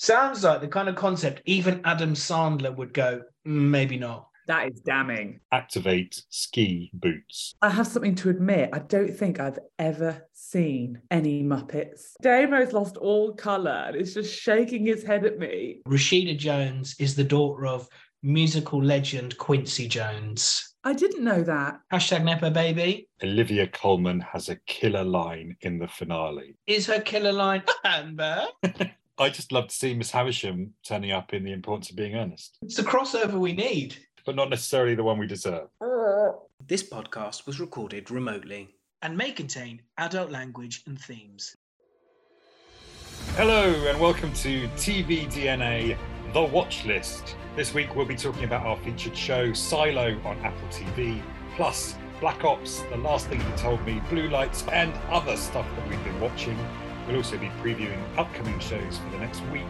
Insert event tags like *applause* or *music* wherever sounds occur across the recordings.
Sounds like the kind of concept even Adam Sandler would go, "Mm, maybe not. That is damning. Activate ski boots. I have something to admit. I don't think I've ever seen any Muppets. Damo's lost all colour and is just shaking his head at me. Rashida Jones is the daughter of musical legend Quincy Jones. I didn't know that. Hashtag Nepo baby. Olivia Colman has a killer line in the finale. Is her killer line Amber? *laughs* I just love to see Miss Havisham turning up in The Importance of Being Earnest, It's the crossover we need. but not necessarily the one we deserve. This podcast was recorded remotely and may contain adult language and themes. Hello and welcome to TV DNA The Watch List. This week we'll be talking about our featured show Silo on Apple TV, plus Black Ops, The Last Thing He Told Me, Blue Lights, and other stuff that we've been watching. We'll also be previewing upcoming shows for the next week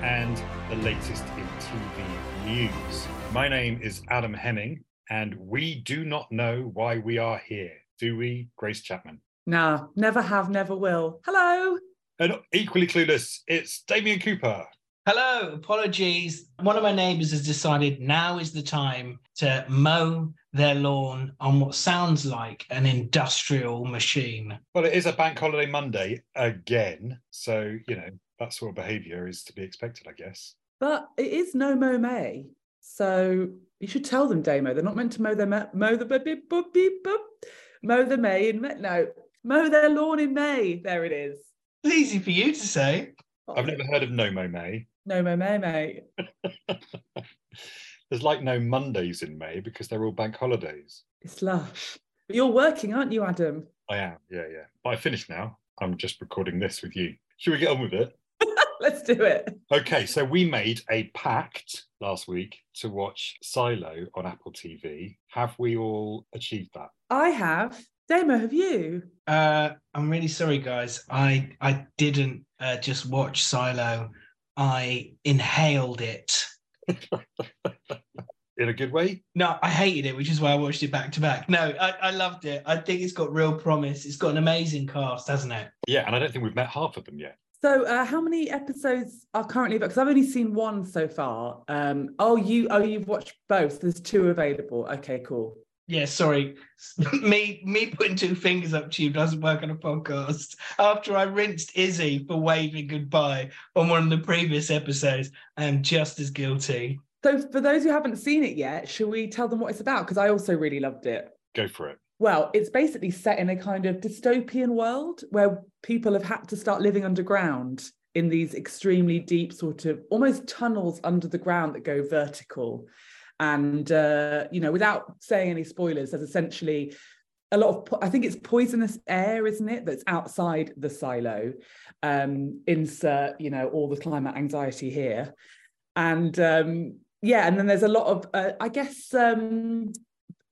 and the latest in TV news. My name is Adam Henning, and we do not know why we are here, do we, Grace Chapman? Nah, never have, never will. Hello. And equally clueless, it's Damien Cooper. Hello, apologies. One of my neighbours has decided now is the time to mow their lawn on what sounds like an industrial machine. Well, it is a bank holiday Monday again, so you know that sort of behaviour is to be expected, I guess. But it is no Mo May. So you should tell them, Damo. They're not meant to mow their ma- mow the beep, beep, boop, beep, boop. mow the May in May. No, mow their lawn in May. There it is. It's easy for you to say. I've never heard of No Mo May. No Mo May, mate. There's like no Mondays in May because they're all bank holidays. It's lush. But you're working, aren't you, Adam? I am, yeah, yeah. But I finished now. I'm just recording this with you. Should we get on with it? *laughs* Let's do it. Okay, so we made a pact last week to watch Silo on Apple TV. Have we all achieved that? I have. Damo, have you? Uh, I'm really sorry, guys. I I didn't uh, just watch Silo. I inhaled it. *laughs* In a good way? No, I hated it, which is why I watched it back to back. No, I, I loved it. I think it's got real promise. It's got an amazing cast, hasn't it? Yeah, and I don't think we've met half of them yet. So, uh, how many episodes are currently? About? Because I've only seen one so far. Um, oh, you, oh, you've watched both. There's two available. Okay, cool. Yeah, sorry. *laughs* me me putting two fingers up to you doesn't work on a podcast. After I rinsed Izzy for waving goodbye on one of the previous episodes, I am just as guilty. So, for those who haven't seen it yet, should we tell them what it's about? Because I also really loved it. Go for it. Well, it's basically set in a kind of dystopian world where people have had to start living underground in these extremely deep, sort of almost tunnels under the ground that go vertical. And, uh, you know, without saying any spoilers, there's essentially a lot of, po- I think it's poisonous air, isn't it, that's outside the silo. Um, insert, you know, all the climate anxiety here. And um, yeah, and then there's a lot of, uh, I guess, um,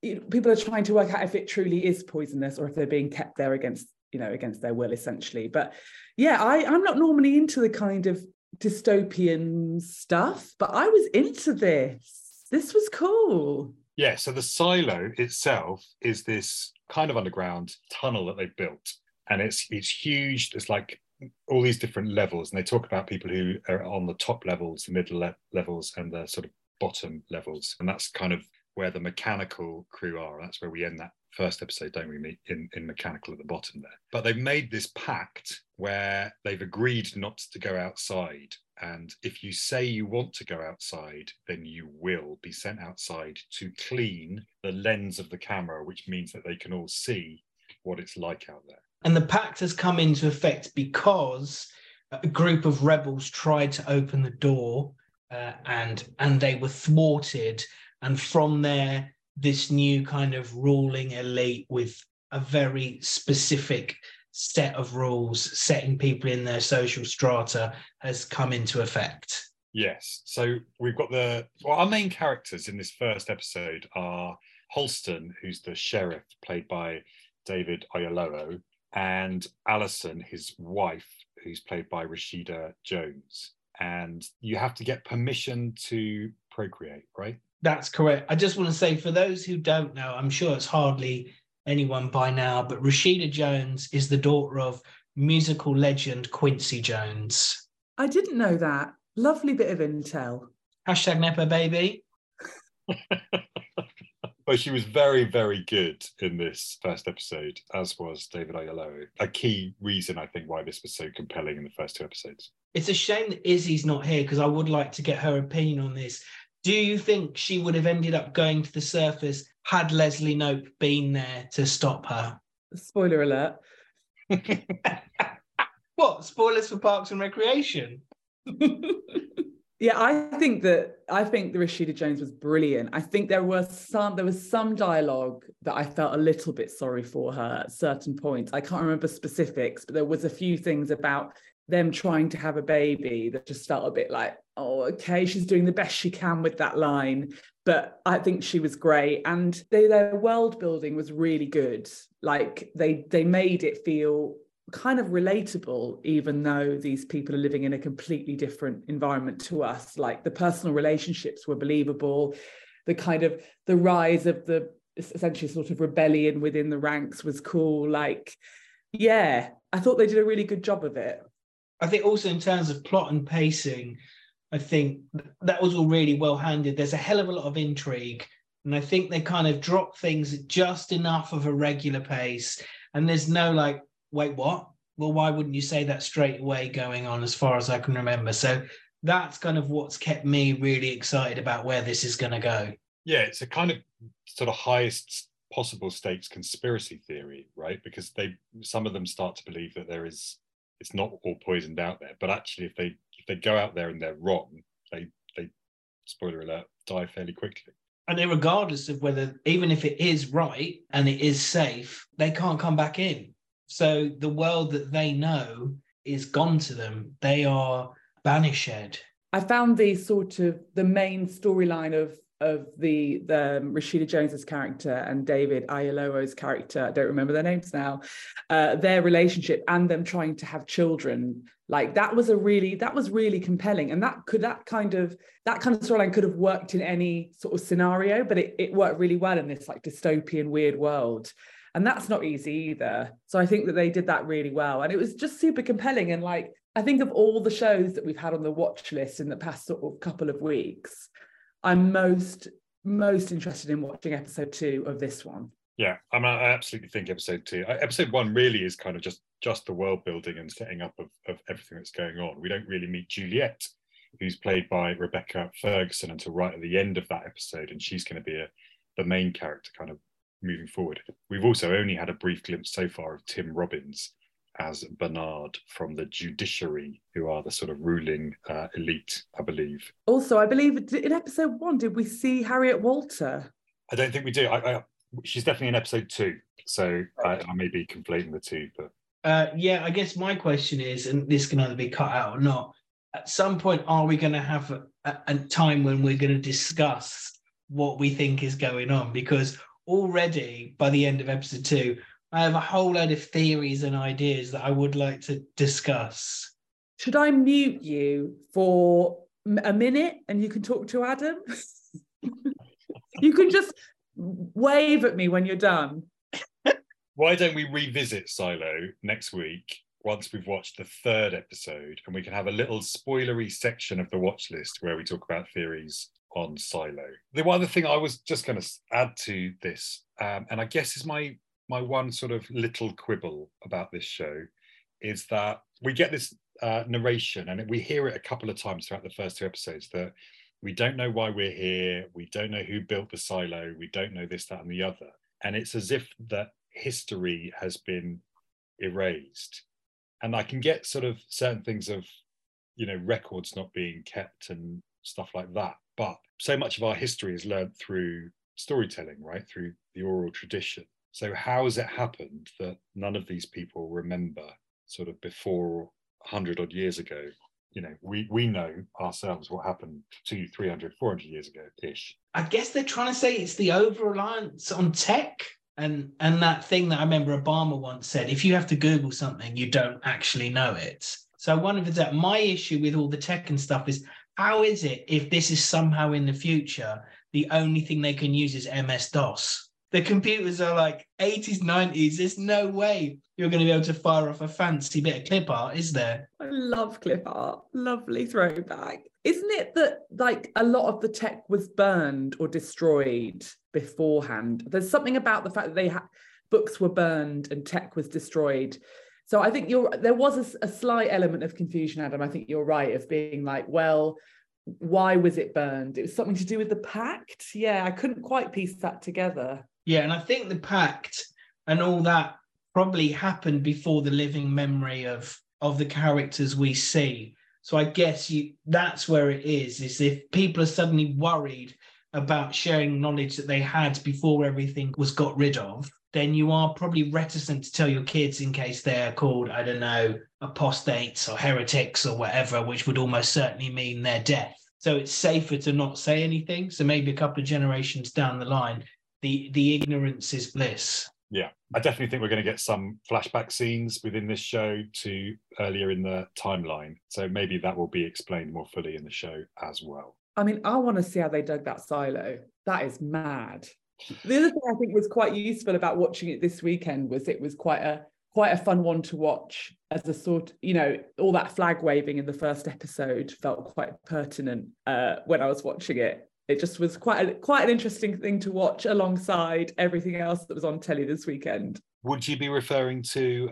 people are trying to work out if it truly is poisonous or if they're being kept there against you know against their will essentially but yeah i i'm not normally into the kind of dystopian stuff but i was into this this was cool Yeah, so the silo itself is this kind of underground tunnel that they've built. And it's it's huge. It's like all these different levels. And they talk about people who are on the top levels, the middle le- levels, and the sort of bottom levels. And that's kind of where the mechanical crew are. That's where we end that first episode, don't we, meet in, in mechanical at the bottom there. But they've made this pact where they've agreed not to go outside. And if you say you want to go outside, then you will be sent outside to clean the lens of the camera, which means that they can all see what it's like out there. And the pact has come into effect because a group of rebels tried to open the door uh, and and they were thwarted. And from there, this new kind of ruling elite with a very specific set of rules setting people in their social strata has come into effect. Yes. So we've got the well, our main characters in this first episode are Holston, who's the sheriff, played by David Oyelowo, and Allison, his wife, who's played by Rashida Jones. And you have to get permission to procreate, right? That's correct. I just want to say, for those who don't know, I'm sure it's hardly anyone by now, but Rashida Jones is the daughter of musical legend Quincy Jones. i didn't know that Lovely bit of intel. Hashtag Nepo baby. *laughs* but she was very, very good in this first episode, as was David Oyelowo. A key reason, I think, why this was so compelling in the first two episodes. It's a shame that Izzy's not here because I would like to get her opinion on this. Do you think she would have ended up going to the surface had Leslie Knope been there to stop her? Spoiler alert. *laughs* what? Spoilers for Parks and Recreation? *laughs* Yeah, I think that I think the Rashida Jones was brilliant. I think there was some there was some dialogue that I felt a little bit sorry for her at certain points. I can't remember specifics, but there was a few things about them trying to have a baby that just felt a bit like, oh, okay, she's doing the best she can with that line. But I think she was great. And they, their world building was really good. Like they they made it feel kind of relatable, even though these people are living in a completely different environment to us. Like the personal relationships were believable, the kind of the rise of the essentially sort of rebellion within the ranks was cool. Like, yeah, I thought they did a really good job of it. I think also in terms of plot and pacing, I think that was all really well handled. There's a hell of a lot of intrigue. And I think they kind of drop things at just enough of a regular pace. And there's no like wait, what? Well, why wouldn't you say that straight away going on as far as I can remember? So that's kind of what's kept me really excited about where this is going to go. Yeah, it's a kind of sort of highest possible stakes conspiracy theory, right? Because they some of them start to believe that there is it's not all poisoned out there, but actually if they they go out there and they're wrong, they they spoiler alert die fairly quickly. And they regardless of whether even if it is right and it is safe, they can't come back in. So the world that they know is gone to them. They are banished. I found the sort of the main storyline of of the the um, Rashida Jones's character and David Oyelowo's character, I don't remember their names now, uh, their relationship and them trying to have children. Like that was a really that was really compelling, and that could that kind of that kind of storyline could have worked in any sort of scenario, but it, it worked really well in this like dystopian weird world. And that's not easy either. So i think that they did that really well. And it was just super compelling. And like i think of all the shows that we've had on the watch list in the past sort of couple of weeks i'm most most interested in watching episode two of this one yeah i mean i absolutely think episode two episode one really is kind of just just the world building and setting up of, of everything that's going on we don't really meet juliet who's played by rebecca ferguson until right at the end of that episode and she's going to be a the main character kind of moving forward. We've also only had a brief glimpse so far of Tim Robbins as Bernard from the judiciary, who are the sort of ruling uh, elite, I believe. Also, I believe in episode one, did we see Harriet Walter? I don't think we do. I, I, she's definitely in episode two, so I, I may be conflating the two. But uh, yeah, I guess my question is, and this can either be cut out or not. At some point, are we going to have a, a, a time when we're going to discuss what we think is going on? Because already by the end of episode two, I have a whole load of theories and ideas that I would like to discuss. Should I mute you for a minute and you can talk to Adam? *laughs* you can just wave at me when you're done. Why don't we revisit Silo next week once we've watched the third episode and we can have a little spoilery section of the watch list where we talk about theories on Silo. The one other thing I was just going to add to this, um, and I guess is my my one sort of little quibble about this show, is that we get this uh, narration and we hear it a couple of times throughout the first two episodes that we don't know why we're here, we don't know who built the silo, we don't know this, that, and the other, and it's as if that history has been erased. And I can get sort of certain things of, you know, records not being kept and stuff like that. But so much of our history is learned through storytelling, right? Through the oral tradition. So, how has it happened that none of these people remember sort of before 100 odd years ago? You know, we, we know ourselves what happened two, 300, 400 years ago ish. I guess they're trying to say it's the over reliance on tech and and that thing that I remember Obama once said: if you have to Google something, you don't actually know it. So if it's that. My issue with all the tech and stuff is how is it if this is somehow in the future the only thing they can use is MS DOS? The computers are like 80s, 90s. There's no way you're going to be able to fire off a fancy bit of clip art, is there? I love clip art. Lovely throwback. Isn't it that like a lot of the tech was burned or destroyed beforehand? There's something about the fact that they had books were burned and tech was destroyed. So I think you're there was a, a slight element of confusion, Adam. I think you're right of being like, well, why was it burned? It was something to do with the pact. Yeah, I couldn't quite piece that together. Yeah, and I think the pact and all that probably happened before the living memory of of the characters we see. So I guess you that's where it is, is if people are suddenly worried about sharing knowledge that they had before everything was got rid of, then you are probably reticent to tell your kids in case they're called, I don't know, apostates or heretics or whatever, which would almost certainly mean their death. So it's safer to not say anything. So maybe a couple of generations down the line, the the ignorance is bliss. Yeah, I definitely think we're going to get some flashback scenes within this show to earlier in the timeline. So maybe that will be explained more fully in the show as well. I mean, I want to see how they dug that silo. That is mad. The other thing I think was quite useful about watching it this weekend was it was quite a quite a fun one to watch as a sort you know all that flag waving in the first episode felt quite pertinent uh, when I was watching it it just was quite a, quite an interesting thing to watch alongside everything else that was on telly this weekend. Would you be referring to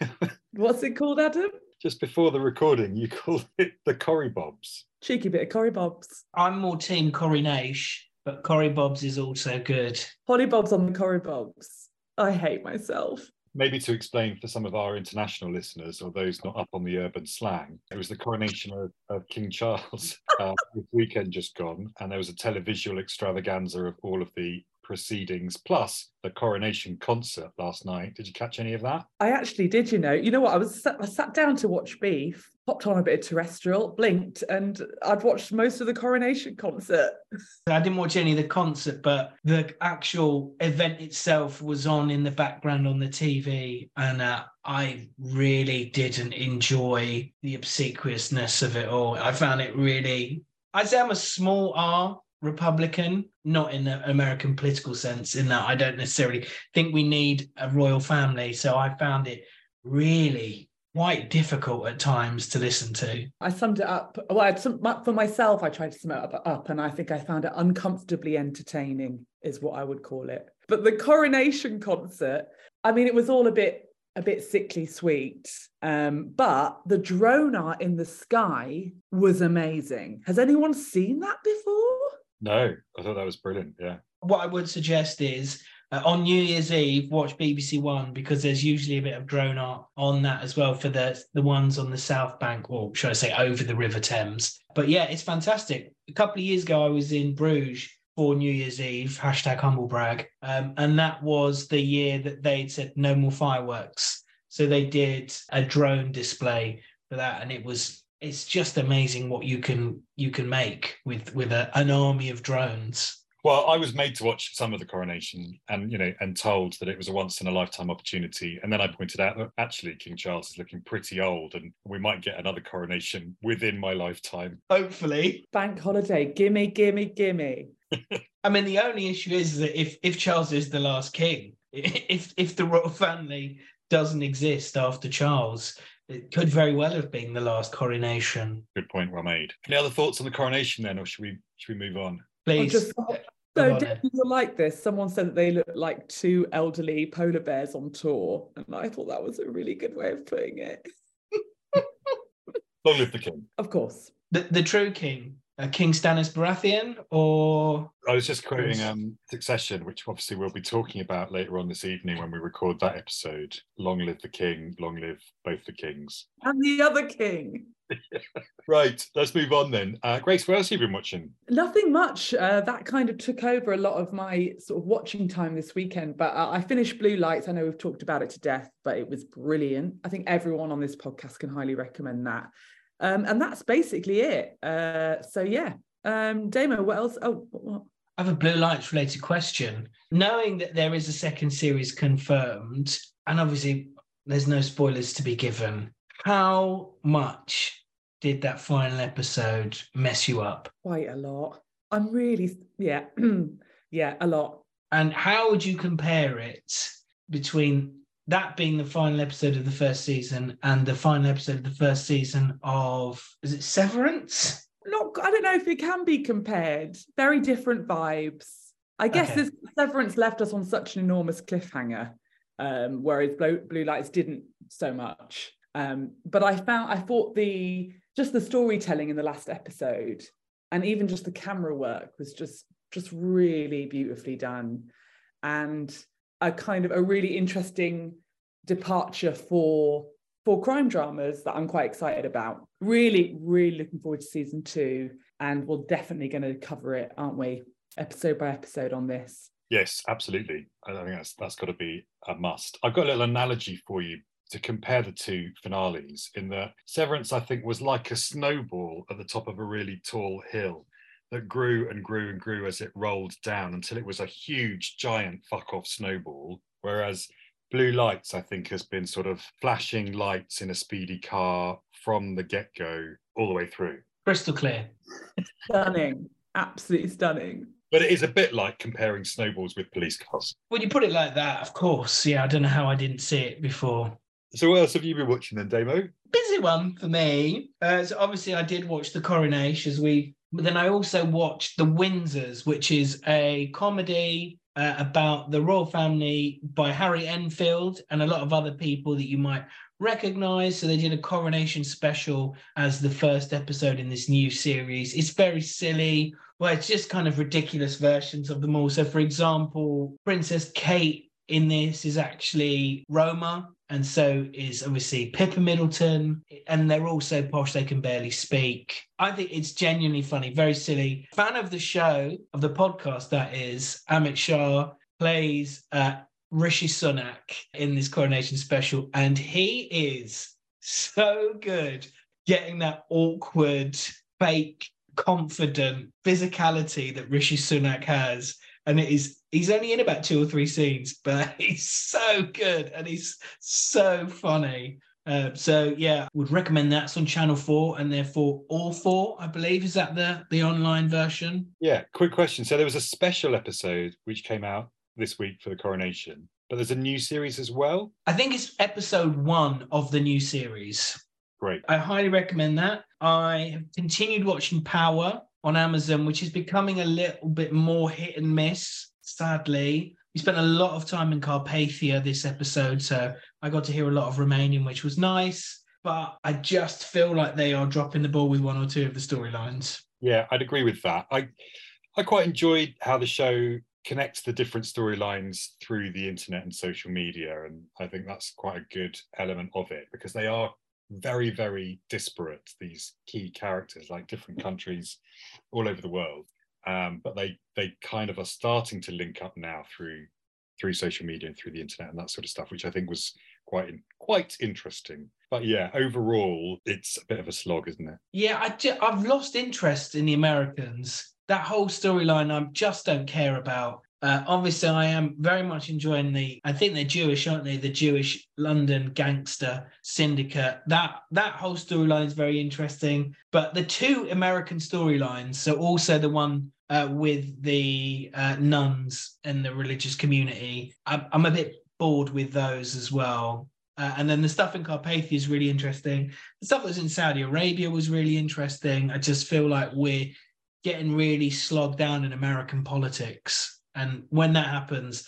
*laughs* what's it called, Adam? Just before the recording, you called it the Corrie Bobs. Cheeky bit of Corrie Bobs. I'm more team Corrie Naish, but Corrie Bobs is also good. Holly Bobs on the Corrie Bobs. I hate myself maybe to explain for some of our international listeners or those not up on the urban slang, it was the coronation of, of King Charles *laughs* uh, this weekend just gone, and there was a televisual extravaganza of all of the proceedings plus the coronation concert last night. Did you catch any of that? I actually did. You know, you know what? I was I sat down to watch Beef, popped on a bit of terrestrial, blinked, and I'd watched most of the coronation concert. *laughs* I didn't watch any of the concert, but the actual event itself was on in the background on the TV, and uh, I really didn't enjoy the obsequiousness of it all. I found it really. I'd say I'm a small R Republican, not in the American political sense, in that I don't necessarily think we need a royal family. So I found it really quite difficult at times to listen to. I summed it up. Well, for myself, I tried to sum it up, up, and I think I found it uncomfortably entertaining, is what I would call it. But the coronation concert, I mean, it was all a bit a bit sickly sweet. Um, but the drone art in the sky was amazing. Has anyone seen that before? No, I thought that was brilliant. Yeah. What I would suggest is uh, on New Year's Eve, watch BBC One because there's usually a bit of drone art on that as well for the the ones on the South Bank, or should I say, over the River Thames. But yeah, it's fantastic. A couple of years ago, I was in Bruges for New Year's Eve, hashtag humble brag, um, and that was the year that they'd said no more fireworks. So they did a drone display for that, and it was it's just amazing what you can you can make with with a, an army of drones. Well, I was made to watch some of the coronation, and you know, and told that it was a once in a lifetime opportunity. And then I pointed out that actually King Charles is looking pretty old, and we might get another coronation within my lifetime. Hopefully, bank holiday, gimme, gimme, gimme. *laughs* I mean, the only issue is that if if Charles is the last king, *laughs* if if the royal family doesn't exist after Charles, it could very well have been the last coronation. Good point, well made. Any other thoughts on the coronation then, or should we should we move on? Please. Just, so you like this? Someone said that they look like two elderly polar bears on tour, and I thought that was a really good way of putting it. Long live the king. Of course. The the true king uh, King Stannis Baratheon, or I was just quoting um, Succession, which obviously we'll be talking about later on this evening when we record that episode. Long live the king, long live both the kings, and the other king. *laughs* right, let's move on then. Uh, Grace, what else have you been watching? Nothing much. Uh, that kind of took over a lot of my sort of watching time this weekend. But uh, I finished Blue Lights. I know we've talked about it to death, but it was brilliant. I think everyone on this podcast can highly recommend that. Um, and that's basically it. Uh, so yeah, um, Damo, what else? Oh, what? I have a blue lights related question. Knowing that there is a second series confirmed, and obviously there's no spoilers to be given, how much did that final episode mess you up? Quite a lot. I'm really, yeah, *clears throat* yeah, a lot. And how would you compare it between that being the final episode of the first season and the final episode of the first season of is it Severance? Not, I don't know if it can be compared. Very different vibes. I guess Okay. this Severance left us on such an enormous cliffhanger, um, whereas Blue, Blue Lights didn't so much. Um, but I found I thought the just the storytelling in the last episode, and even just the camera work was just just really beautifully done, and a kind of a really interesting departure for for crime dramas that I'm quite excited about. Really, really looking forward to season two, and we're definitely going to cover it, aren't we? Episode by episode on this. Yes, absolutely. I think that's that's got to be a must. I've got a little analogy for you to compare the two finales. In that Severance, I think, was like a snowball at the top of a really tall hill that grew and grew and grew as it rolled down until it was a huge, giant fuck off snowball. Whereas Blue Lights, I think, has been sort of flashing lights in a speedy car from the get go all the way through. Crystal clear. Stunning, absolutely stunning. But it is a bit like comparing snowballs with police cars. When you put it like that, of course. Yeah, I don't know how I didn't see it before. So, what else have you been watching then, Damo? busy one for me. Uh, so obviously, I did watch the Coronation as we, but then I also watched The Windsors, which is a comedy uh, about the royal family by Harry Enfield and a lot of other people that you might recognize. So they did a coronation special as the first episode in this new series. It's very silly. Well, it's just kind of ridiculous versions of them all. So, for example, Princess Kate in this is actually Roma, and so is obviously Pippa Middleton, and they're all so posh they can barely speak. I think it's genuinely funny, very silly. Fan of the show, of the podcast, that is, Amit Shah plays uh, Rishi Sunak in this coronation special, and he is so good getting that awkward, fake, confident physicality that Rishi Sunak has. And it is he's only in about two or three scenes, *laughs* but he's so good and he's so funny. Uh, so yeah, would recommend that. It's on Channel Four, and therefore all four, I believe, is that the the online version. Yeah, quick question. So there was a special episode which came out this week for the coronation, but there's a new series as well. I think it's episode one of the new series. Great. I highly recommend that. I have continued watching Power on Amazon, which is becoming a little bit more hit and miss, sadly. We spent a lot of time in Carpathia this episode, so I got to hear a lot of Romanian, which was nice. But I just feel like they are dropping the ball with one or two of the storylines. Yeah, I'd agree with that. I I quite enjoyed how the show connects the different storylines through the internet and social media, and I think that's quite a good element of it because they are very very disparate. These key characters, like different countries all over the world, um, but they they kind of are starting to link up now through through social media and through the internet and that sort of stuff, which I think was quite quite interesting. But yeah, overall, it's a bit of a slog, isn't it? Yeah, I ju- I've lost interest in the Americans. That whole storyline, I just don't care about. Uh, obviously, I am very much enjoying the. I think they're Jewish, aren't they? The Jewish London gangster syndicate. That that whole storyline is very interesting. But the two American storylines, so also the one uh, with the uh, nuns and the religious community, I'm, I'm a bit bored with those as well. Uh, and then the stuff in Carpathia is really interesting. The stuff that was in Saudi Arabia was really interesting. I just feel like we're getting really slogged down in American politics. And when that happens,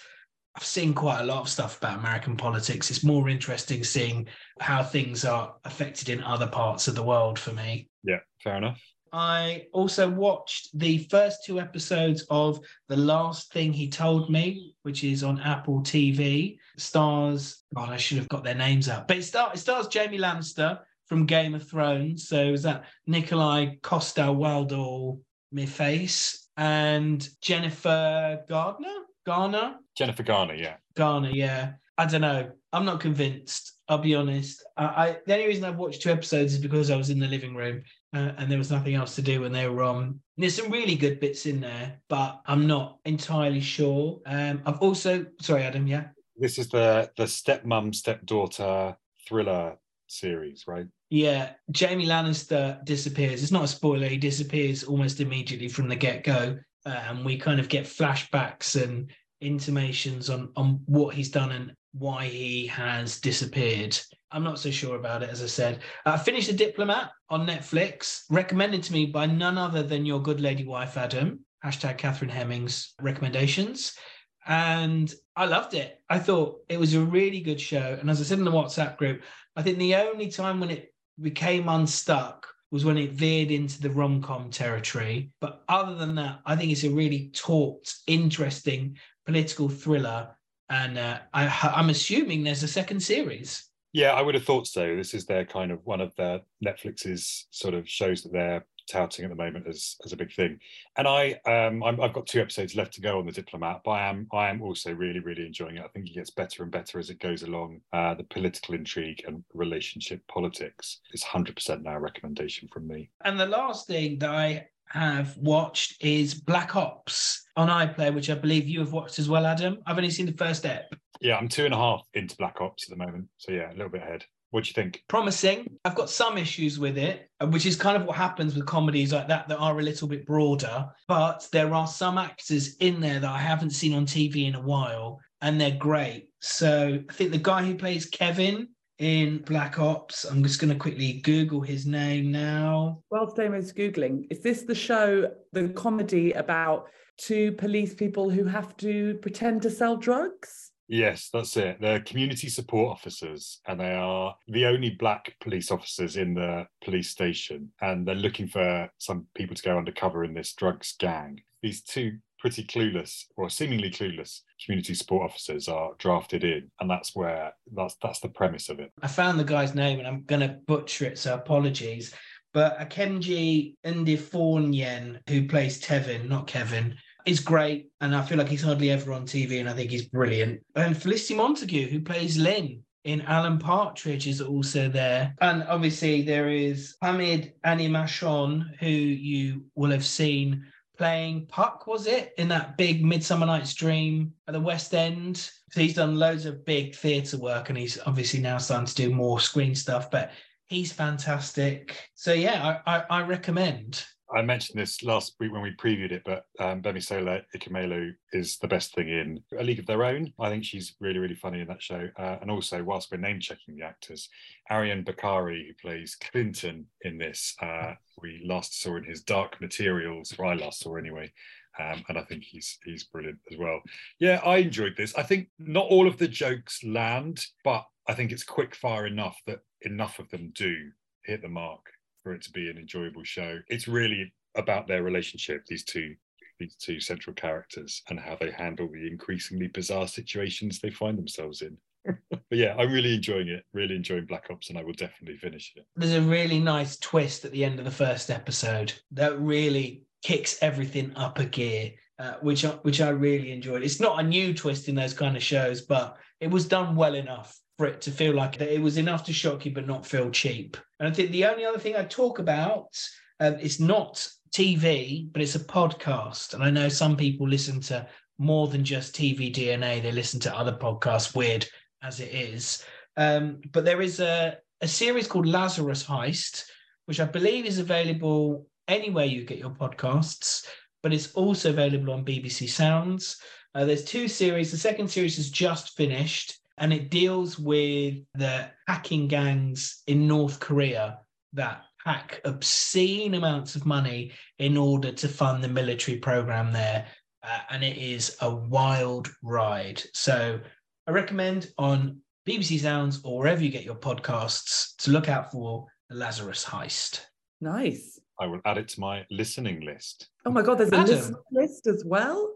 I've seen quite a lot of stuff about American politics. It's more interesting seeing how things are affected in other parts of the world for me. Yeah, fair enough. I also watched the first two episodes of The Last Thing He Told Me, which is on Apple TV. Stars, God, I should have got their names out, but it, star, it stars Jamie Lannister from Game of Thrones. So is that Nikolai Costa Waldau, my face, and Jennifer Gardner? Garner? Jennifer Garner, yeah. Garner, yeah. I don't know. I'm not convinced. I'll be honest. I, I the only reason I've watched two episodes is because I was in the living room uh, and there was nothing else to do when they were on. There's some really good bits in there, but I'm not entirely sure. Um, I've also sorry, Adam. Yeah, This is the the stepmom stepdaughter thriller series, right? yeah. Jamie Lannister disappears. It's not a spoiler. He disappears almost immediately from the get go, uh, and we kind of get flashbacks and intimations on on what he's done and why he has disappeared. I'm not so sure about it, as I said. I finished The Diplomat on Netflix, recommended to me by none other than your good lady wife, Adam. Hashtag Catherine Hemmings recommendations. And I loved it. I thought it was a really good show. And as I said in the WhatsApp group, I think the only time when it became unstuck was when it veered into the rom com territory. But other than that, I think it's a really taut, interesting political thriller. And uh, I, I'm assuming there's a second series. Yeah, I would have thought so. This is their kind of one of the Netflix's sort of shows that they're touting at the moment as as a big thing. And I um i have got two episodes left to go on the Diplomat, but I am I am also really really enjoying it. I think it gets better and better as it goes along. Uh, the political intrigue and relationship politics is hundred percent now a recommendation from me. And the last thing that I have watched is Black Ops on iPlayer, which I believe you have watched as well, Adam. I've only seen the first ep. Yeah, I'm two and a half into Black Ops at the moment. So yeah, a little bit ahead. What do you think? Promising. I've got some issues with it, uh, which is kind of what happens with comedies like that that are a little bit broader. But there are some actors in there that I haven't seen on TV in a while, and they're great. So I think the guy who plays Kevin in Black Ops, I'm just going to quickly Google his name now. Whilst Damo's Googling, is this the show, the comedy about two police people who have to pretend to sell drugs? Yes, that's it. They're community support officers, and they are the only black police officers in the police station. And they're looking for some people to go undercover in this drugs gang. These two pretty clueless, or seemingly clueless, community support officers are drafted in, and that's where that's that's the premise of it. I found the guy's name, and I'm going to butcher it, so apologies. But Akemnji Ndifornyen, who plays Tevin, not Kevin, is great, and I feel like he's hardly ever on TV, and I think he's brilliant. And Felicity Montagu, who plays Lynn in Alan Partridge, is also there. And obviously, there is Hammed Animashaun, who you will have seen playing Puck, was it, in that big Midsummer Night's Dream at the West End. So he's done loads of big theatre work, and he's obviously now starting to do more screen stuff, but he's fantastic. So yeah, I, I, I recommend. I mentioned this last week when we previewed it, but um, Gbemisola Ikumelo is the best thing in A League of Their Own. I think she's really, really funny in that show. Uh, and also, whilst we're name checking the actors, Arian Bakari, who plays Clinton in this, uh, we last saw in his Dark Materials, or I last saw anyway. Um, and I think he's he's brilliant as well. Yeah, I enjoyed this. I think not all of the jokes land, but I think it's quick fire enough that enough of them do hit the mark for it to be an enjoyable show. It's really about their relationship, these two these two central characters, and how they handle the increasingly bizarre situations they find themselves in. *laughs* but yeah, I'm really enjoying it. Really enjoying Black Ops, and I will definitely finish it. There's a really nice twist at the end of the first episode that really kicks everything up a gear, uh, which I, which I really enjoyed. It's not a new twist in those kind of shows, but it was done well enough for it to feel like it was enough to shock you but not feel cheap. And I think the only other thing I talk about um, is not TV, but it's a podcast. And I know some people listen to more than just TV DNA, they listen to other podcasts, weird as it is. Um, but there is a, a series called Lazarus Heist, which I believe is available anywhere you get your podcasts, but it's also available on BBC Sounds. Uh, there's two series. The second series is just finished and it deals with the hacking gangs in North Korea that hack obscene amounts of money in order to fund the military program there. Uh, and it is a wild ride. So I recommend on BBC Sounds or wherever you get your podcasts to look out for the Lazarus Heist. Nice. I will add it to my listening list. Oh my God, there's a list, list as well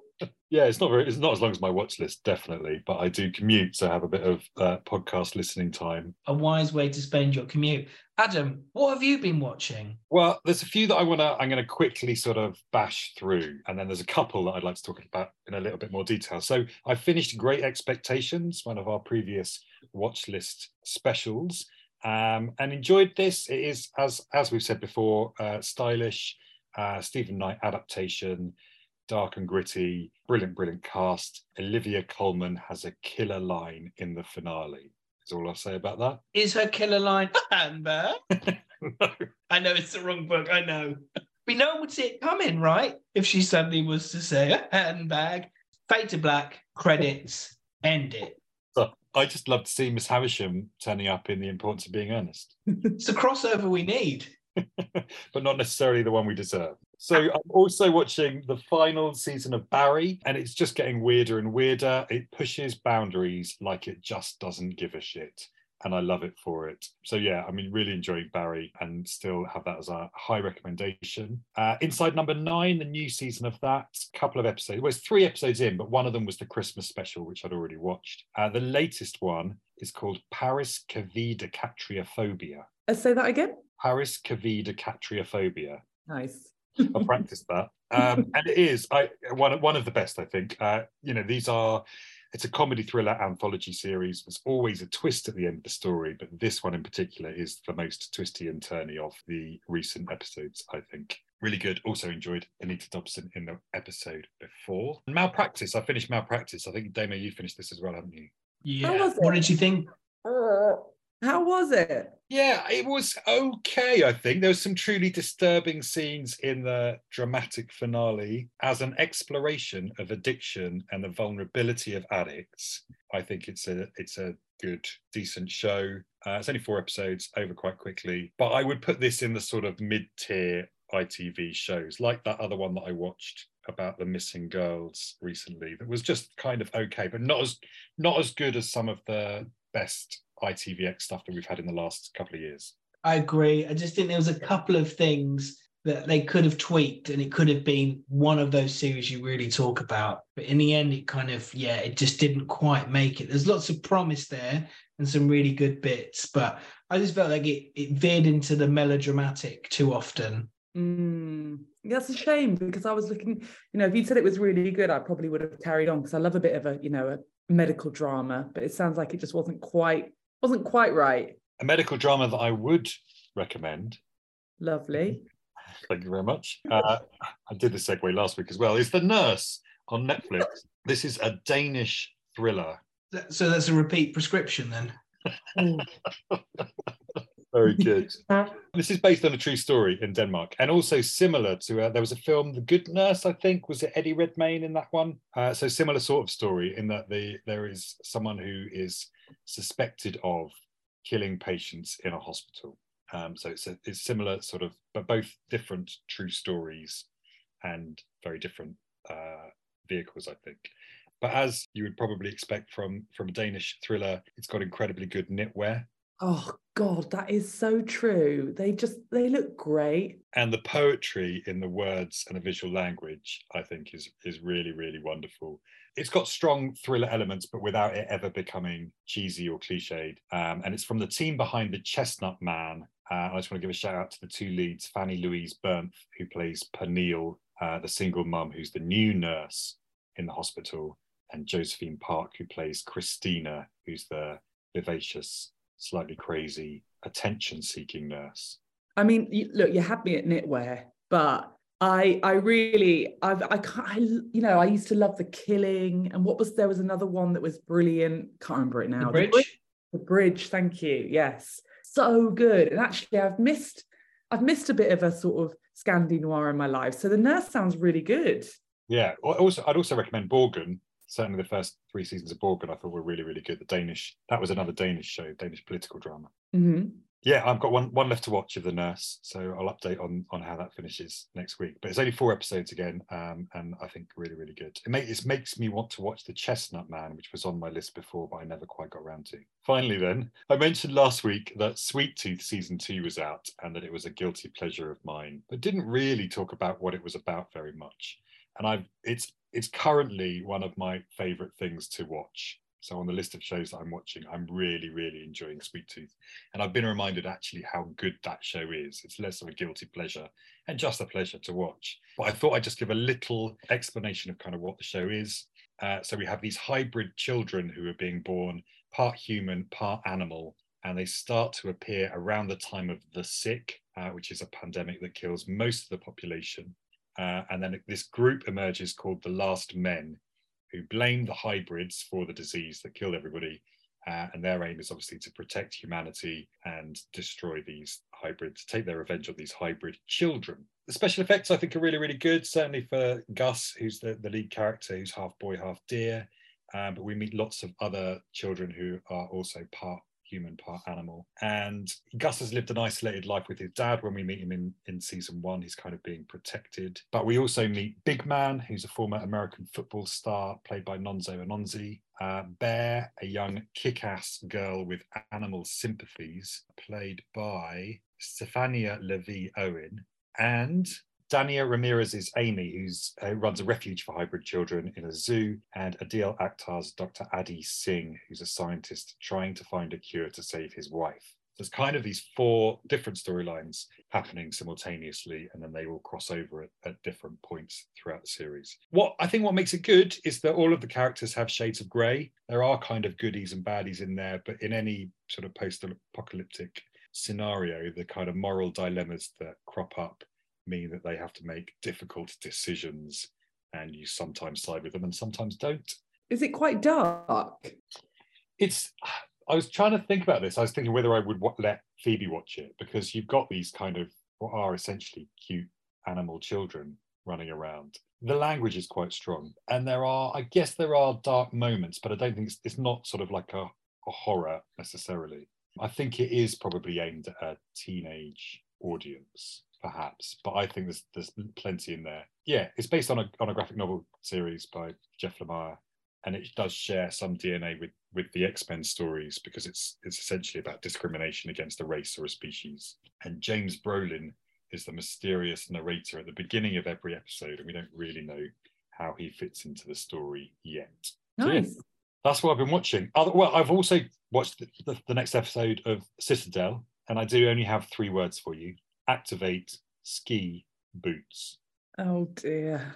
yeah, it's not very, it's not as long as my watch list, definitely, but I do commute, so I have a bit of uh, podcast listening time. A wise way to spend your commute. Adam, what have you been watching? Well, there's a few that I want to, I'm going to quickly sort of bash through, and then there's a couple that I'd like to talk about in a little bit more detail. So I finished Great Expectations, one of our previous watch list specials, um, and enjoyed this. It is, as as we've said before, uh, stylish, uh, Steven Knight adaptation dark and gritty, brilliant, brilliant cast. Olivia Colman has a killer line in the finale. Is all I'll say about that. Is her killer line *laughs* handbag? *laughs* no. I know it's the wrong book. I know. But no one would see it coming, right? If she suddenly was to say a handbag. fade to black, credits, end it. So I just love to see Miss Havisham turning up in The Importance of Being Earnest, It's the crossover we need. *laughs* but not necessarily the one we deserve. So I'm also watching the final season of Barry, and it's just getting weirder and weirder. It pushes boundaries like it just doesn't give a shit. And I love it for it. So yeah, I mean, really enjoying Barry and still have that as a high recommendation. Uh, Inside Number Nine, the new season of that, couple of episodes. Well, it's three episodes in, but one of them was the Christmas special, which I'd already watched. Uh, the latest one is called Paraskevidekatriaphobia. Uh, say that again. Paraskevidekatriaphobia. Nice. I've practiced that. Um, and it is I one one of the best, I think. Uh, you know, these are it's a comedy thriller anthology series. There's always a twist at the end of the story, but this one in particular is the most twisty and turny of the recent episodes, I think. Really good. Also enjoyed Anita Dobson in the episode before. And Malpractice. I finished Malpractice. I think Damo, you finished this as well, haven't you? Yeah. What did you think? How was it? Yeah, it was okay, I think. There was some truly disturbing scenes in the dramatic finale as an exploration of addiction and the vulnerability of addicts. I think it's a it's a good, decent show. Uh, it's only four episodes, over quite quickly. But I would put this in the sort of mid-tier ITV shows, like that other one that I watched about the missing girls recently. That was just kind of okay, but not as not as good as some of the best ITVX stuff that we've had in the last couple of years. I agree. I just think there was a couple of things that they could have tweaked and it could have been one of those series you really talk about. But in the end, it kind of, yeah, it just didn't quite make it. There's lots of promise there and some really good bits, but I just felt like it, it veered into the melodramatic too often. Mm, that's a shame because I was looking, you know, if you said it was really good, I probably would have carried on because I love a bit of a, you know, a medical drama, but it sounds like it just wasn't quite, wasn't quite right. A medical drama that I would recommend Lovely. *laughs* Thank you very much. Uh, I did the segue last week as well. Is The Nurse on Netflix. This is a Danish thriller. So that's a repeat prescription then. *laughs* Very good. this is based on a true story in Denmark, and also similar to uh, there was a film, The Good Nurse. I think was it Eddie Redmayne in that one. Uh, so similar sort of story in that the there is someone who is suspected of killing patients in a hospital. Um, so it's a, it's similar sort of, but both different true stories and very different uh, vehicles, I think. But as you would probably expect from from a Danish thriller, it's got incredibly good knitwear. Oh God, that is so true. They just they look great. and the poetry in the words and the visual language i think is is really really wonderful it's got strong thriller elements but without it ever becoming cheesy or cliched um, and it's from the team behind the chestnut man uh, i just want to give a shout out to the two leads fanny louise bernth who plays Pernille, uh, the single mum who's the new nurse in the hospital and josephine park who plays christina who's the vivacious slightly crazy attention seeking nurse I mean, look, you had me at knitwear, but I I really I've I can't I, you know I used to love the killing and what was there was another one that was brilliant. Can't remember it now. The bridge. The bridge. Thank you. Yes, so good. And actually, I've missed I've missed a bit of a sort of Scandi noir in my life. So the nurse sounds really good. Yeah. al- Also, I'd also recommend Borgen. Certainly, the first three seasons of Borgen I thought were really, really good. The Danish that was another Danish show, Danish political drama. Mhm. Yeah, I've got one one left to watch of The Nurse, so I'll update on on how that finishes next week. But it's only four episodes again, um, and I think really, really good. It, make, it makes me want to watch The Chestnut Man, which was on my list before, but I never quite got around to. Finally, then, I mentioned last week that Sweet Tooth season two was out and that it was a guilty pleasure of mine, but didn't really talk about what it was about very much. And I've it's it's currently one of my favorite things to watch. So on the list of shows that I'm watching, I'm really, really enjoying Sweet Tooth. And I've been reminded actually how good that show is. It's less of a guilty pleasure and just a pleasure to watch. But I thought I'd just give a little explanation of kind of what the show is. Uh, so we have these hybrid children who are being born part human, part animal, and they start to appear around the time of the sick, uh, which is a pandemic that kills most of the population. Uh, and then this group emerges called the Last Men, who blame the hybrids for the disease that killed everybody. Uh, and their aim is obviously to protect humanity and destroy these hybrids, take their revenge on these hybrid children. the special effects I think are really, really good. Certainly for Gus, who's the, the lead character, who's half boy, half deer. Um, but we meet lots of other children who are also part human, part animal. And Gus has lived an isolated life with his dad. When we meet him in, in season one, he's kind of being protected. But we also meet Big Man, who's a former American football star, played by Nonso Anozie. Uh, Bear, a young kick ass girl with animal sympathies, played by Stefania LaVie Owen. And Dania Ramirez is Amy, who uh, runs a refuge for hybrid children in a zoo, and Adeel Akhtar's Dr. Adi Singh, who's a scientist trying to find a cure to save his wife. There's kind of these four different storylines happening simultaneously, and then they all cross over at, at different points throughout the series. What I think what makes it good is that all of the characters have shades of grey. There are kind of goodies and baddies in there, but in any sort of post-apocalyptic scenario, the kind of moral dilemmas that crop up mean that they have to make difficult decisions and you sometimes side with them and sometimes don't. Is it quite dark? It's, I was trying to think about this. I was thinking whether I would let Phoebe watch it because you've got these kind of what are essentially cute animal children running around. The language is quite strong, and there are, I guess, there are dark moments, but I don't think it's, it's not sort of like a, a horror necessarily. I think it is probably aimed at a teenage audience perhaps, but I think there's there's plenty in there. Yeah, it's based on a on a graphic novel series by Jeff Lemire, and it does share some DNA with with the X Men stories because it's it's essentially about discrimination against a race or a species. And James Brolin is the mysterious narrator at the beginning of every episode, and we don't really know how he fits into the story yet. Nice. So, yeah, that's what I've been watching. Other, well, I've also watched the, the, the next episode of Citadel, and I do only have three words for you activate ski boots. Oh dear.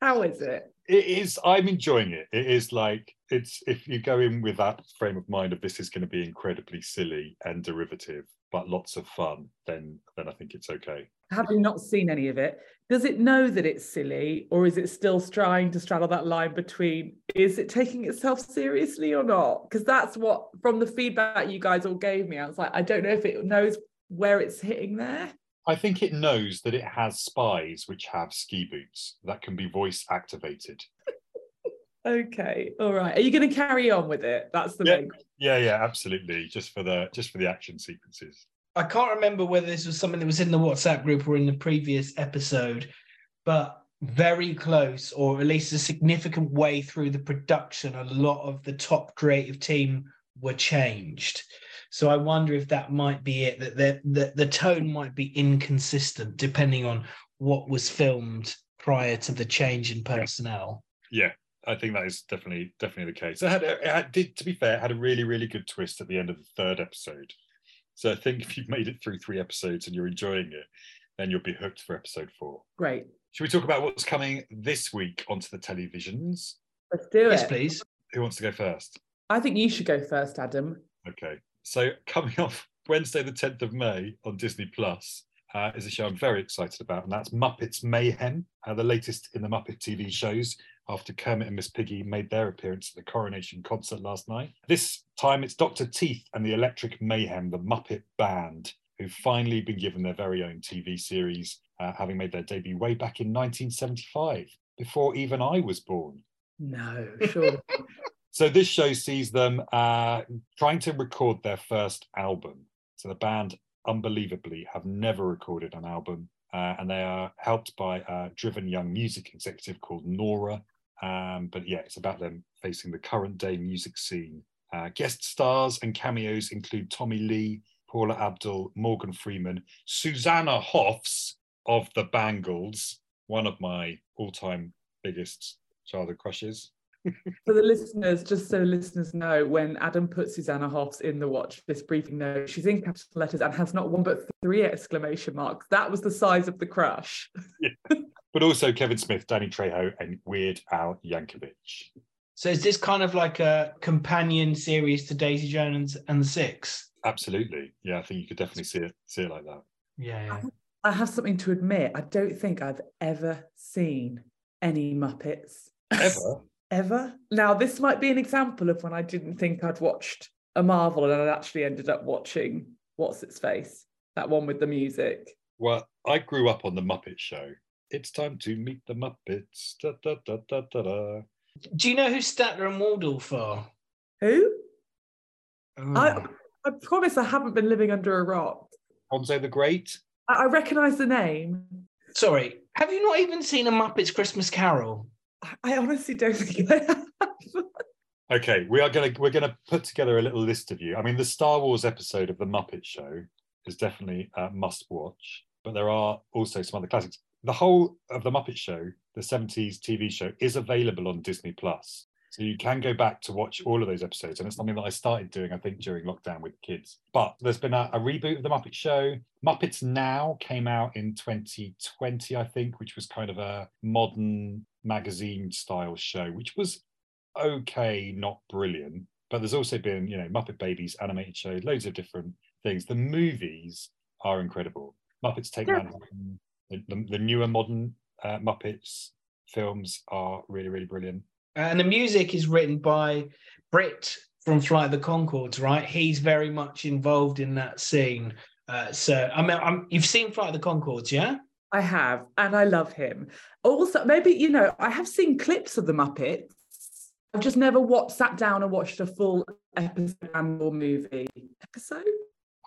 How is it? It is. I'm enjoying it. It is like it's if you go in with that frame of mind of this is going to be incredibly silly and derivative, but lots of fun, then then I think it's okay. Having not seen any of it, does it know that it's silly, or is it still trying to straddle that line between is it taking itself seriously or not? Because that's what from the feedback you guys all gave me, I was like, I don't know if it knows where it's hitting there? I think it knows that it has spies which have ski boots that can be voice activated. *laughs* okay, all right. Are you going to carry on with it? That's the yeah, main. Yeah, yeah, absolutely. Just for the just for the action sequences. I can't remember whether this was something that was in the WhatsApp group or in the previous episode, but very close, or at least a significant way through the production, a lot of the top creative team were changed. So I wonder if that might be it, that the, the, the tone might be inconsistent depending on what was filmed prior to the change in personnel. Yeah, I think that is definitely definitely the case. It had, it had did, to be fair, it had a really really good twist at the end of the third episode. So I think if you've made it through three episodes and you're enjoying it, then you'll be hooked for episode four. Great. Should we talk about what's coming this week onto the televisions? Let's do yes, it. Yes, please. Who wants to go first? I think you should go first, Adam. Okay. So *laughs* coming off Wednesday, the 10th of May on Disney Plus, uh, is a show I'm very excited about, and that's Muppets Mayhem, uh, the latest in the Muppet TV shows after Kermit and Miss Piggy made their appearance at the Coronation concert last night. This time it's Dr. Teeth and the Electric Mayhem, the Muppet Band, who've finally been given their very own TV series, uh, having made their debut way back in 1975, before even I was born. No, sure. *laughs* So this show sees them uh, trying to record their first album. So the band, unbelievably, have never recorded an album, uh, and they are helped by a driven young music executive called Nora. Um, but yeah, it's about them facing the current day music scene. Uh, guest stars and cameos include Tommy Lee, Paula Abdul, Morgan Freeman, Susanna Hoffs of the Bangles, one of my all-time biggest childhood crushes *laughs* for the listeners, just so listeners know, when Adam put Susanna Hoffs in the watch this briefing note, she's in capital letters and has not one but three exclamation marks. That was the size of the crush. Yeah. But also Kevin Smith, Danny Trejo, and Weird Al Yankovic. So is this kind of like a companion series to Daisy Jones and the Six? Absolutely. Yeah, I think you could definitely see it see it like that. Yeah, yeah. I have something to admit. I don't think I've ever seen any Muppets. Ever? *laughs* ever. Now, this might be an example of when I didn't think I'd watched a Marvel and I actually ended up watching What's Its Face, that one with the music. Well, I grew up on the Muppet Show. It's time to meet the Muppets. Da, da, da, da, da, da. Do you know who Statler and Waldorf are? Who? Oh. I, I promise I haven't been living under a rock. Gonzo the Great. I, I recognise the name. Sorry, have you not even seen a Muppets Christmas Carol? I, honestly don't think I have. Okay, we are gonna we're gonna put together a little list of you. I mean, the Star Wars episode of the Muppet Show is definitely a must watch, but there are also some other classics. The whole of the Muppet Show, the 70s TV show, is available on Disney Plus. So you can go back to watch all of those episodes. And it's something that I started doing, I think, during lockdown with kids. But there's been a, a reboot of The Muppet Show. Muppets Now came out in 2020, I think, which was kind of a modern magazine style show, which was okay, not brilliant. But there's also been, you know, Muppet Babies animated show, loads of different things. The movies are incredible. Muppets Take Yeah. Manhattan, the, the, the newer modern uh, Muppets films are really, really brilliant. And the music is written by Bret from Flight of the Conchords, right? He's very much involved in that scene. Uh, so, I mean, I'm, you've seen Flight of the Conchords, yeah? I have, and I love him. Also, maybe, you know, I have seen clips of the Muppets. I've just never watched, sat down and watched a full episode and or movie. Episode?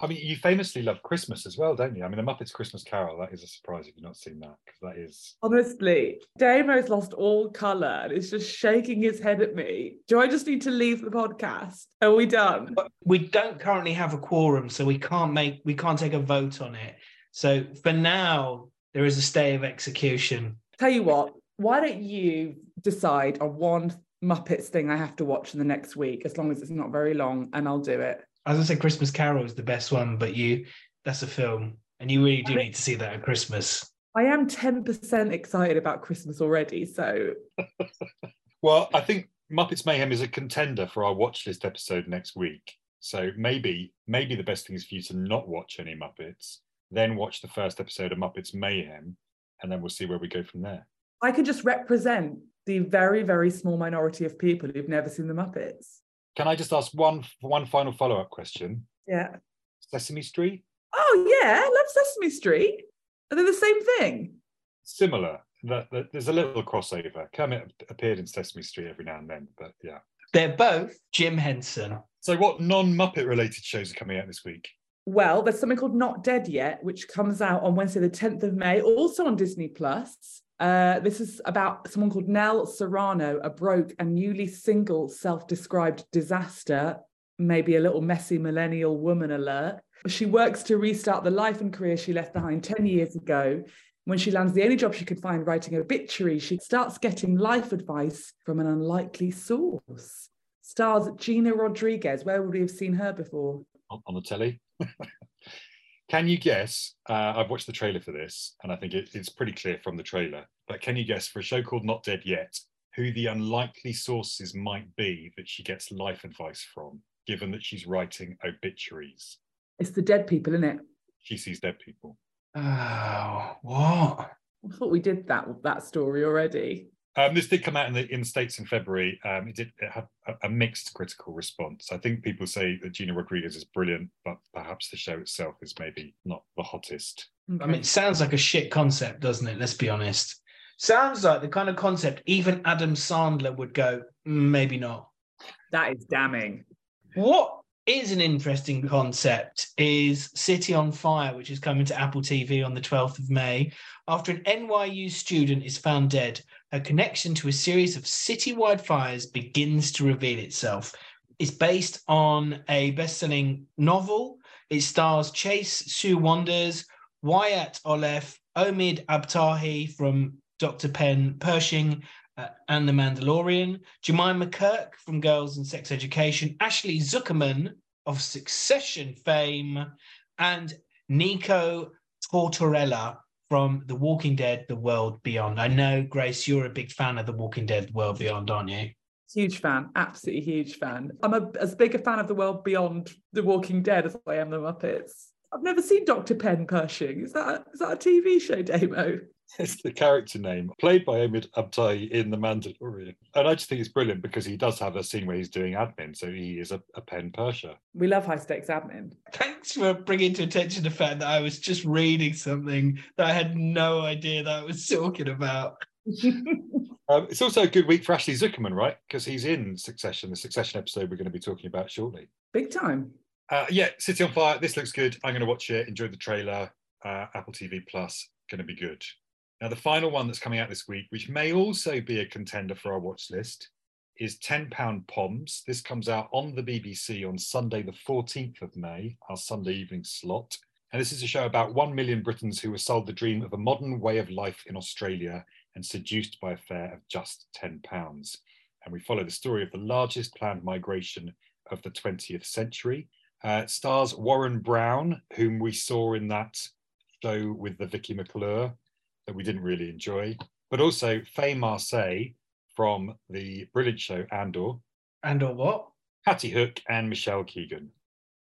I mean, you famously love Christmas as well, don't you? I mean, the Muppets Christmas Carol, that is a surprise if you've not seen that, because that is. Honestly, Damo's lost all colour and is just shaking his head at me. Do I just need to leave the podcast? Are we done? We don't currently have a quorum, so we can't make we can't take a vote on it. So for now, there is a stay of execution. Tell you what, why don't you decide on one Muppets thing I have to watch in the next week, as long as it's not very long, and I'll do it. As I said, Christmas Carol is the best one, but you that's a film, and you really do I mean- need to see that at Christmas. I am 10% excited about Christmas already. So *laughs* Well, I think Muppets Mayhem is a contender for our watch list episode next week. So maybe, maybe the best thing is for you to not watch any Muppets, then watch the first episode of Muppets Mayhem, and then we'll see where we go from there. I can just represent the very, very small minority of people who've never seen the Muppets. Can I just ask one one final follow up question? Yeah. Sesame Street, Oh, yeah. I love Sesame Street. Are they the same thing? similar. That, that there's a little crossover. Kermit appeared in Sesame Street every now and then, but yeah. They're both Jim Henson. So, what non Muppet related shows are coming out this week? Well, there's something called Not Dead Yet, which comes out on Wednesday, the 10th of May, also on Disney Plus. Uh, this is about someone called Nell Serrano, a broke and newly single self described disaster, maybe a little messy millennial woman alert. She works to restart the life and career she left behind 10 years ago. When she lands the only job she could find writing obituary, she starts getting life advice from an unlikely source. Stars Gina Rodriguez. Where would we have seen her before? on, on the telly. Can you guess? Uh, I've watched the trailer for this, and I think it, it's pretty clear from the trailer. But can you guess for a show called Not Dead Yet, who the unlikely sources might be that she gets life advice from, given that she's writing obituaries? It's the dead people, isn't it? She sees dead people. Oh, what? I thought we did that that story already. Um, this did come out in the in the states in February. Um, it did it had a, a mixed critical response. I think people say that Gina Rodriguez is brilliant, but perhaps the show itself is maybe not the hottest. I mean, it sounds like a shit concept, doesn't it? Let's be honest. Sounds like the kind of concept even Adam Sandler would go, "Mm, maybe not. that is damning. What is an interesting concept is City on Fire, which is coming to Apple TV on the 12th of May. After an NYU student is found dead, her connection to a series of citywide fires begins to reveal itself. It's based on a best selling novel. It stars Chase Sui Wonders, Wyatt Oleff, Omid Abtahi from Dr. Penn Pershing, uh, and The Mandalorian, Jemima Kirke from Girls and Sex Education, Ashley Zukerman of Succession fame, and Nico Tortorella from The Walking Dead, The World Beyond. I know, Grace, you're a big fan of The Walking Dead, The World Beyond, aren't you? Huge fan, absolutely huge fan. I'm a, as big a fan of the world beyond The Walking Dead as I am the Muppets. I've never seen Dr. Penn Pershing. Is that is that a TV show, Damo? It's the character name, played by Omid Abtahi in The Mandalorian. And I just think it's brilliant because he does have a scene where he's doing admin, so he is a, a pen Persher. We love high stakes admin. Thanks for bringing to attention the fact that I was just reading something that I had no idea that I was talking about. *laughs* Um, it's also a good week for Ashley Zukerman, right? Because he's in Succession, the Succession episode we're going to be talking about shortly. Big time. Uh, yeah, City on Fire. This looks good. I'm going to watch it. Enjoy the trailer. Uh, Apple TV Plus. Going to be good. Now, the final one that's coming out this week, which may also be a contender for our watch list, is £10 Poms. This comes out on the BBC on Sunday, the 14th of May, our Sunday evening slot. And this is a show about 1 million Britons who were sold the dream of a modern way of life in Australia and seduced by a fare of just £10. And we follow the story of the largest planned migration of the 20th century. Uh, stars Warren Brown, whom we saw in that show with the Vicky McClure that we didn't really enjoy, but also Faye Marsay from the brilliant show Andor, And or what? Hattie Hook, and Michelle Keegan.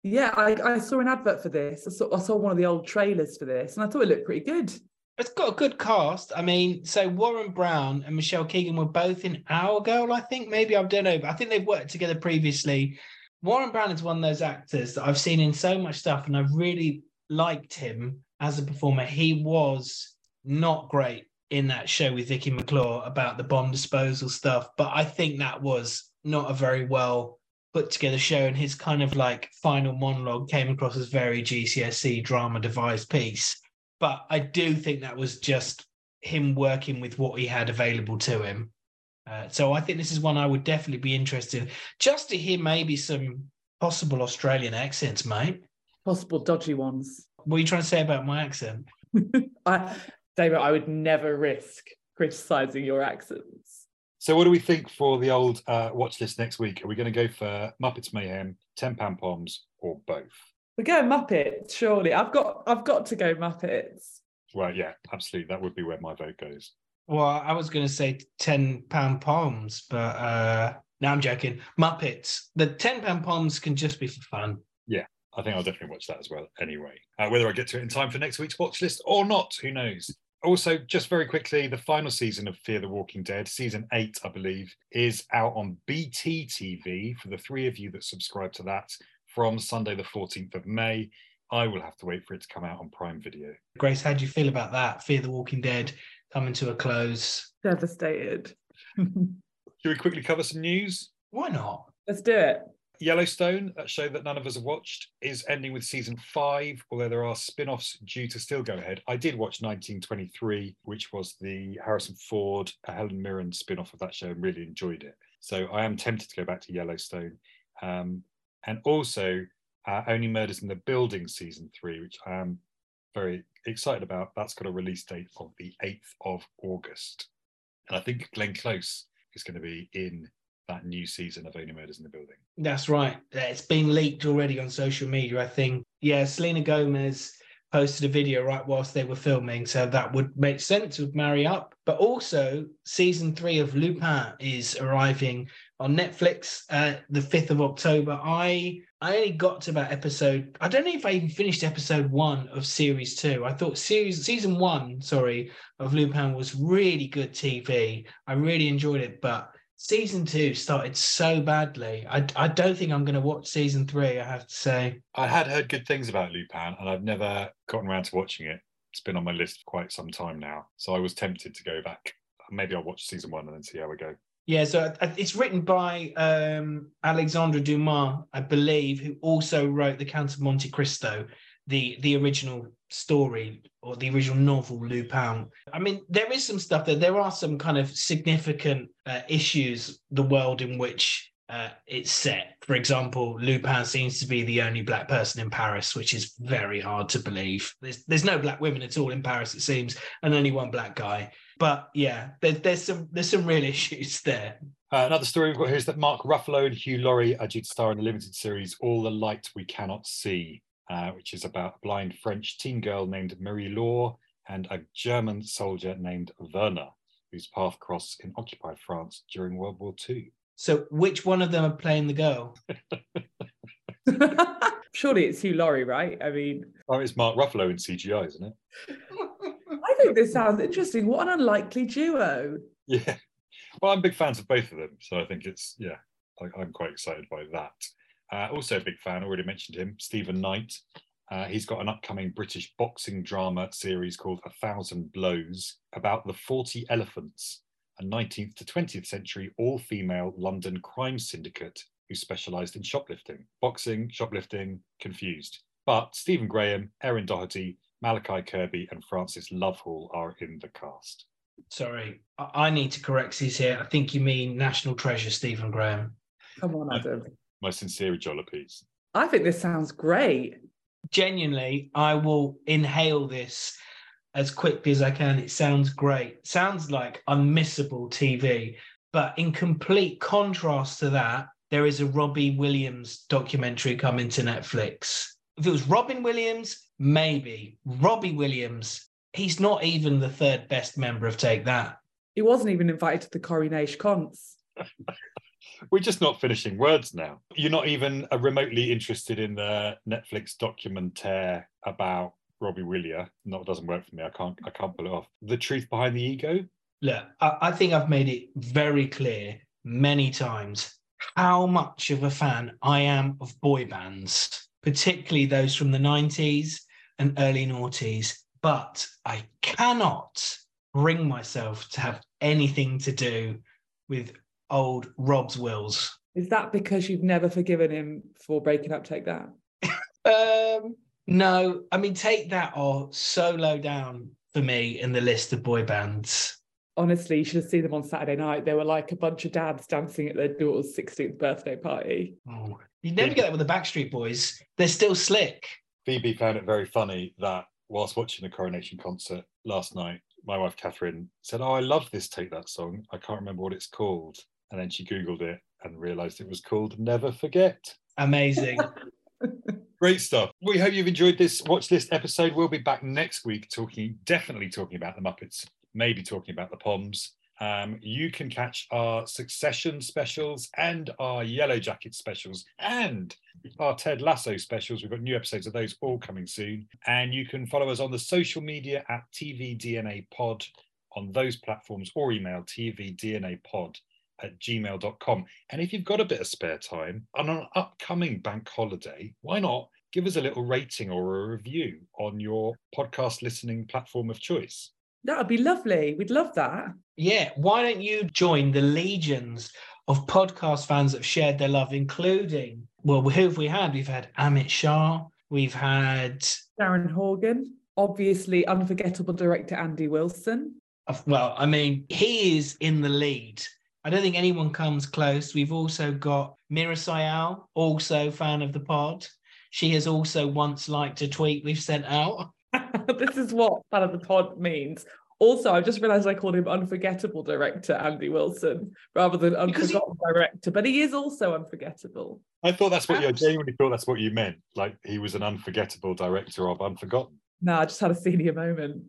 Yeah, I, I saw an advert for this. I saw, I saw one of the old trailers for this, and I thought it looked pretty good. It's got a good cast. I mean, so Warren Brown and Michelle Keegan were both in Our Girl, I think. Maybe I don't know, but I think they've worked together previously. Warren Brown is one of those actors that I've seen in so much stuff, and I've really liked him as a performer. He was not great in that show with Vicky McClure about the bomb disposal stuff, but I think that was not a very well put together show. And his kind of like final monologue came across as very GCSE drama devised piece. But I do think that was just him working with what he had available to him. Uh, so I think this is one I would definitely be interested in, just to hear maybe some possible Australian accents, mate. Possible dodgy ones. What are you trying to say about my accent? *laughs* I, David, I would never risk criticizing your accents. So, what do we think for the old uh, watch list next week? Are we going to go for Muppets Mayhem, £10 Poms, or both? We're going Muppets, surely. I've got I've got to go Muppets. Right, yeah, absolutely. That would be where my vote goes. Well, I was going to say ten pound palms, but uh, no, I'm joking. Muppets. The ten pound palms can just be for fun. Yeah, I think I'll definitely watch that as well anyway. Uh, whether I get to it in time for next week's watch list or not, who knows? Also, just very quickly, the final season of Fear the Walking Dead, season eight, I believe, is out on BT TV for the three of you that subscribe to that from Sunday, the 14th of May. I will have to wait for it to come out on Prime Video. Grace, how do you feel about that? Fear the Walking Dead coming to a close. Devastated. *laughs* Should we quickly cover some news? Why not? Let's do it. Yellowstone, that show that none of us have watched, is ending with season five, although there are spin offs due to still go ahead. I did watch 1923, which was the Harrison Ford, Helen Mirren spin off of that show and really enjoyed it. So I am tempted to go back to Yellowstone. Um, and also, uh, Only Murders in the Building season three, which I am very excited about. That's got a release date of the 8th of August. And I think Glenn Close is going to be in that new season of Only Murders in the Building. That's right. It's been leaked already on social media, I think. Yeah, Selena Gomez posted a video right whilst they were filming, so that would make sense, would marry up. But also, season three of Lupin is arriving on Netflix uh, the 5th of October. I I only got to about episode, I don't know if I even finished episode one of series two. I thought series season one, sorry, of Lupin was really good TV. I really enjoyed it, but season two started so badly. I, I don't think I'm going to watch season three, I have to say. I had heard good things about Lupin and I've never gotten around to watching it. It's been on my list for quite some time now. So I was tempted to go back. Maybe I'll watch season one and then see how we go. Yeah, so uh, it's written by um, Alexandre Dumas, I believe, who also wrote The Count of Monte Cristo, the the original story or the original novel Lupin. I mean, there is some stuff that There are some kind of significant uh, issues the world in which uh, it's set. For example, Lupin seems to be the only black person in Paris, which is very hard to believe. There's there's no black women at all in Paris, it seems, and only one black guy. But yeah, there, there's some there's some real *laughs* issues there. Uh, another story we've got here is that Mark Ruffalo and Hugh Laurie are due to star in the limited series All the Light We Cannot See, uh, which is about a blind French teen girl named Marie Laure and a German soldier named Werner, whose path crossed in occupied France during World War II. So which one of them are playing the girl? *laughs* Surely it's Hugh Laurie, right? I mean, Oh, it's Mark Ruffalo in CGI, isn't it? I think this sounds interesting. What an unlikely duo. Yeah. Well, I'm big fans of both of them, so I think it's yeah, I, I'm quite excited by that. Uh, also, a big fan. Already mentioned him, Stephen Knight, Uh, he's got an upcoming British boxing drama series called A Thousand Blows about the 40 Elephants, a 19th to 20th century all female London crime syndicate who specialised in shoplifting. Boxing, shoplifting, confused. But Stephen Graham, Erin Doherty, Malachi Kirby, and Francis Lovehall are in the cast. Sorry, I I need to correct these here. I think you mean National Treasure, Stephen Graham. Come on, Adam. My sincere jollipies. I think this sounds great. Genuinely, I will inhale this as quickly as I can. It sounds great. Sounds like unmissable TV. But in complete contrast to that, there is a Robbie Williams documentary coming to Netflix. If it was Robin Williams, maybe. Robbie Williams, he's not even the third best member of Take That. He wasn't even invited to the Coronation Cons. *laughs* We're just not finishing words now. You're not even uh, remotely interested in the Netflix documentaire about Robbie Williams. No, it doesn't work for me. I can't. I can't pull it off. The truth behind the ego. Look, I, I think I've made it very clear many times how much of a fan I am of boy bands, particularly those from the 90s and early noughties. But I cannot bring myself to have anything to do with old Rob's Wills. Is that because you've never forgiven him for breaking up Take That? Um, no, I mean, take that or so low down for me in the list of boy bands. Honestly, you should have seen them on Saturday night. They were like a bunch of dads dancing at their daughter's 16th birthday party. Oh, you'd never get that with the Backstreet Boys. They're still slick. Phoebe found it very funny that whilst watching the coronation concert last night, my wife Catherine said, "Oh, I love this Take That song. I can't remember what it's called." And then she googled it and realised it was called "Never Forget." Amazing. *laughs* Great stuff. We hope you've enjoyed this watch list episode. We'll be back next week talking, definitely talking about the Muppets, maybe talking about the Poms. Um, you can catch our Succession specials and our Yellow Jacket specials and our Ted Lasso specials. We've got new episodes of those all coming soon. And you can follow us on the social media at TVDNA Pod on those platforms or email tvdnapod at gmail.com. And if you've got a bit of spare time on an upcoming bank holiday, why not give us a little rating or a review on your podcast listening platform of choice? That would be lovely. We'd love that. yeah, why don't you join the legions of podcast fans that have shared their love, including, well, who have we had? We've had Amit Shah, we've had, Darren Horgan, obviously unforgettable director Andy Wilson. well, I mean, he is in the lead. I don't think anyone comes close. We've also got Meera Syal, also fan of the pod. She has also once liked a tweet we've sent out. *laughs* *laughs* this is what fan of the pod means. Also, I just realised I called him unforgettable director Andy Wilson rather than Because he- director, but he is also unforgettable. I thought that's what you I genuinely thought that's what you meant. Like he was an unforgettable director of Unforgotten. No, I just had a senior moment.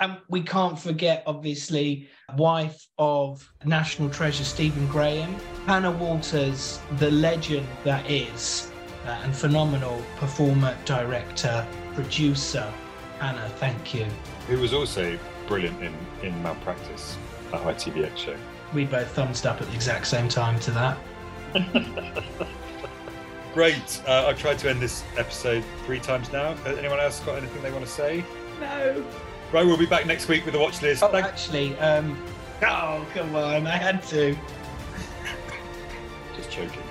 And we can't forget, obviously, wife of national treasure Stephen Graham, Hannah Walters, the legend that is, uh, and phenomenal performer, director, producer. Hannah, thank you. Who was also brilliant in, in Malpractice, that ITVX show. We both thumbs up at the exact same time to that. *laughs* Great. Uh, I've tried to end this episode three times now. Anyone else got anything they want to say? No. Right, we'll be back next week with a watch list. Oh, Thank- actually, um, oh, come on, I had to. *laughs* Just joking.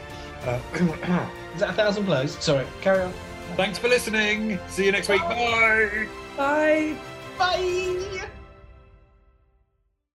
Uh, *clears throat* Is that a thousand blows? Sorry, carry on. thanks for listening. See you next week. Bye. Bye. Bye.